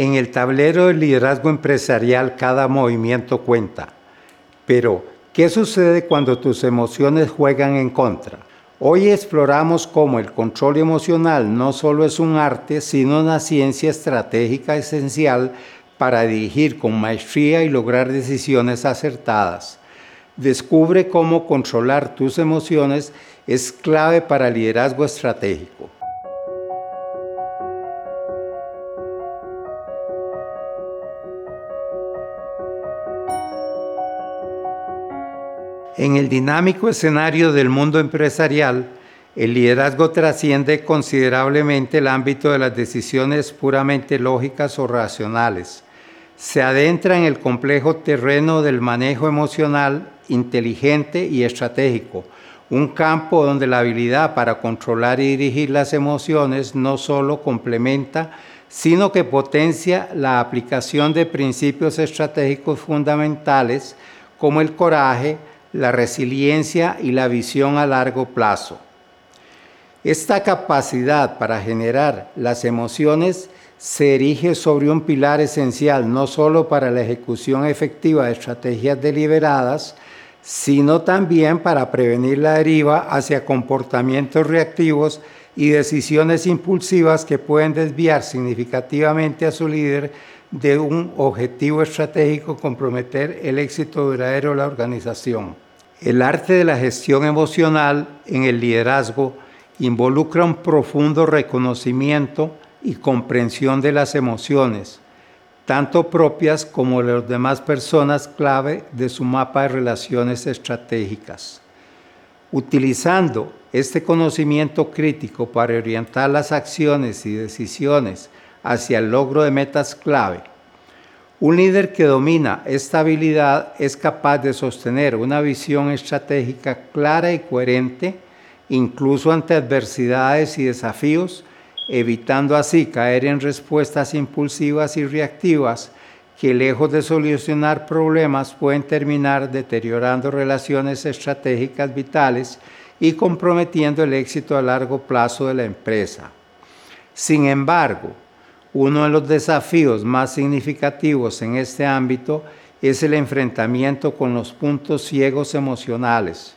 En el tablero del liderazgo empresarial cada movimiento cuenta. Pero, ¿qué sucede cuando tus emociones juegan en contra? Hoy exploramos cómo el control emocional no solo es un arte, sino una ciencia estratégica esencial para dirigir con maestría y lograr decisiones acertadas. Descubre cómo controlar tus emociones es clave para liderazgo estratégico. En el dinámico escenario del mundo empresarial, el liderazgo trasciende considerablemente el ámbito de las decisiones puramente lógicas o racionales. Se adentra en el complejo terreno del manejo emocional, inteligente y estratégico, un campo donde la habilidad para controlar y dirigir las emociones no solo complementa, sino que potencia la aplicación de principios estratégicos fundamentales como el coraje, la resiliencia y la visión a largo plazo. Esta capacidad para generar las emociones se erige sobre un pilar esencial no solo para la ejecución efectiva de estrategias deliberadas, sino también para prevenir la deriva hacia comportamientos reactivos y decisiones impulsivas que pueden desviar significativamente a su líder de un objetivo estratégico comprometer el éxito duradero de la organización. El arte de la gestión emocional en el liderazgo involucra un profundo reconocimiento y comprensión de las emociones, tanto propias como de las demás personas clave de su mapa de relaciones estratégicas. Utilizando este conocimiento crítico para orientar las acciones y decisiones hacia el logro de metas clave. Un líder que domina esta habilidad es capaz de sostener una visión estratégica clara y coherente, incluso ante adversidades y desafíos, evitando así caer en respuestas impulsivas y reactivas que lejos de solucionar problemas pueden terminar deteriorando relaciones estratégicas vitales y comprometiendo el éxito a largo plazo de la empresa. Sin embargo, uno de los desafíos más significativos en este ámbito es el enfrentamiento con los puntos ciegos emocionales.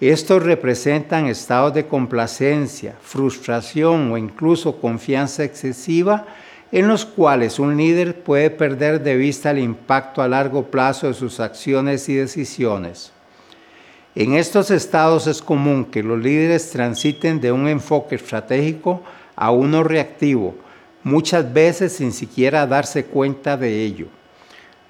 Estos representan estados de complacencia, frustración o incluso confianza excesiva en los cuales un líder puede perder de vista el impacto a largo plazo de sus acciones y decisiones. En estos estados es común que los líderes transiten de un enfoque estratégico a uno reactivo, muchas veces sin siquiera darse cuenta de ello.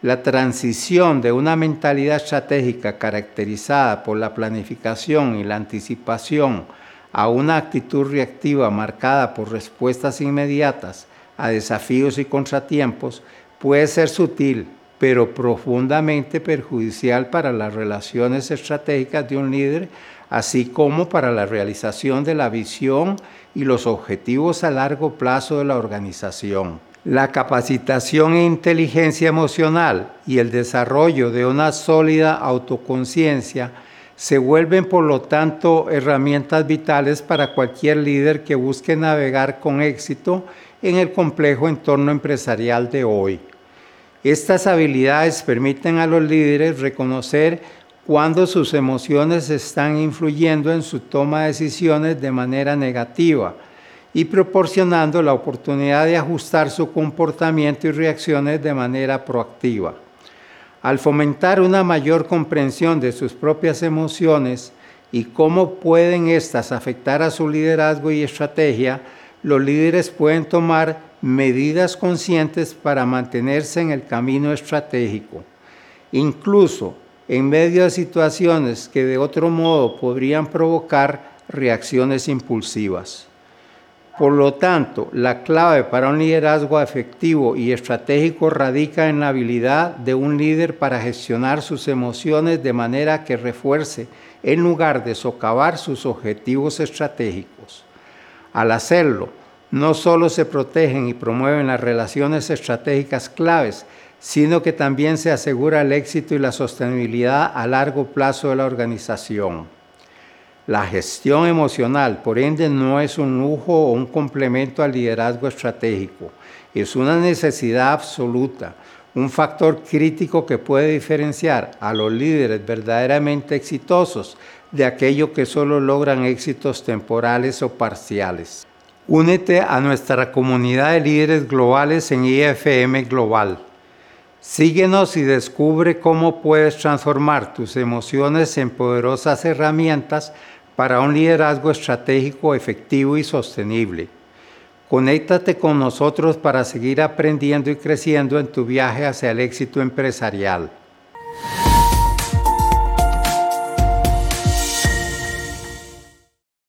La transición de una mentalidad estratégica caracterizada por la planificación y la anticipación a una actitud reactiva marcada por respuestas inmediatas a desafíos y contratiempos puede ser sutil, pero profundamente perjudicial para las relaciones estratégicas de un líder, así como para la realización de la visión y los objetivos a largo plazo de la organización. La capacitación e inteligencia emocional y el desarrollo de una sólida autoconciencia se vuelven por lo tanto herramientas vitales para cualquier líder que busque navegar con éxito en el complejo entorno empresarial de hoy. Estas habilidades permiten a los líderes reconocer cuando sus emociones están influyendo en su toma de decisiones de manera negativa y proporcionando la oportunidad de ajustar su comportamiento y reacciones de manera proactiva. Al fomentar una mayor comprensión de sus propias emociones y cómo pueden éstas afectar a su liderazgo y estrategia, los líderes pueden tomar medidas conscientes para mantenerse en el camino estratégico. Incluso en medio de situaciones que de otro modo podrían provocar reacciones impulsivas. Por lo tanto, la clave para un liderazgo efectivo y estratégico radica en la habilidad de un líder para gestionar sus emociones de manera que refuerce en lugar de socavar sus objetivos estratégicos. Al hacerlo, no solo se protegen y promueven las relaciones estratégicas claves, sino que también se asegura el éxito y la sostenibilidad a largo plazo de la organización. La gestión emocional, por ende, no es un lujo o un complemento al liderazgo estratégico. Es una necesidad absoluta, un factor crítico que puede diferenciar a los líderes verdaderamente exitosos de aquellos que solo logran éxitos temporales o parciales. Únete a nuestra comunidad de líderes globales en IFM Global. Síguenos y descubre cómo puedes transformar tus emociones en poderosas herramientas para un liderazgo estratégico efectivo y sostenible. Conéctate con nosotros para seguir aprendiendo y creciendo en tu viaje hacia el éxito empresarial.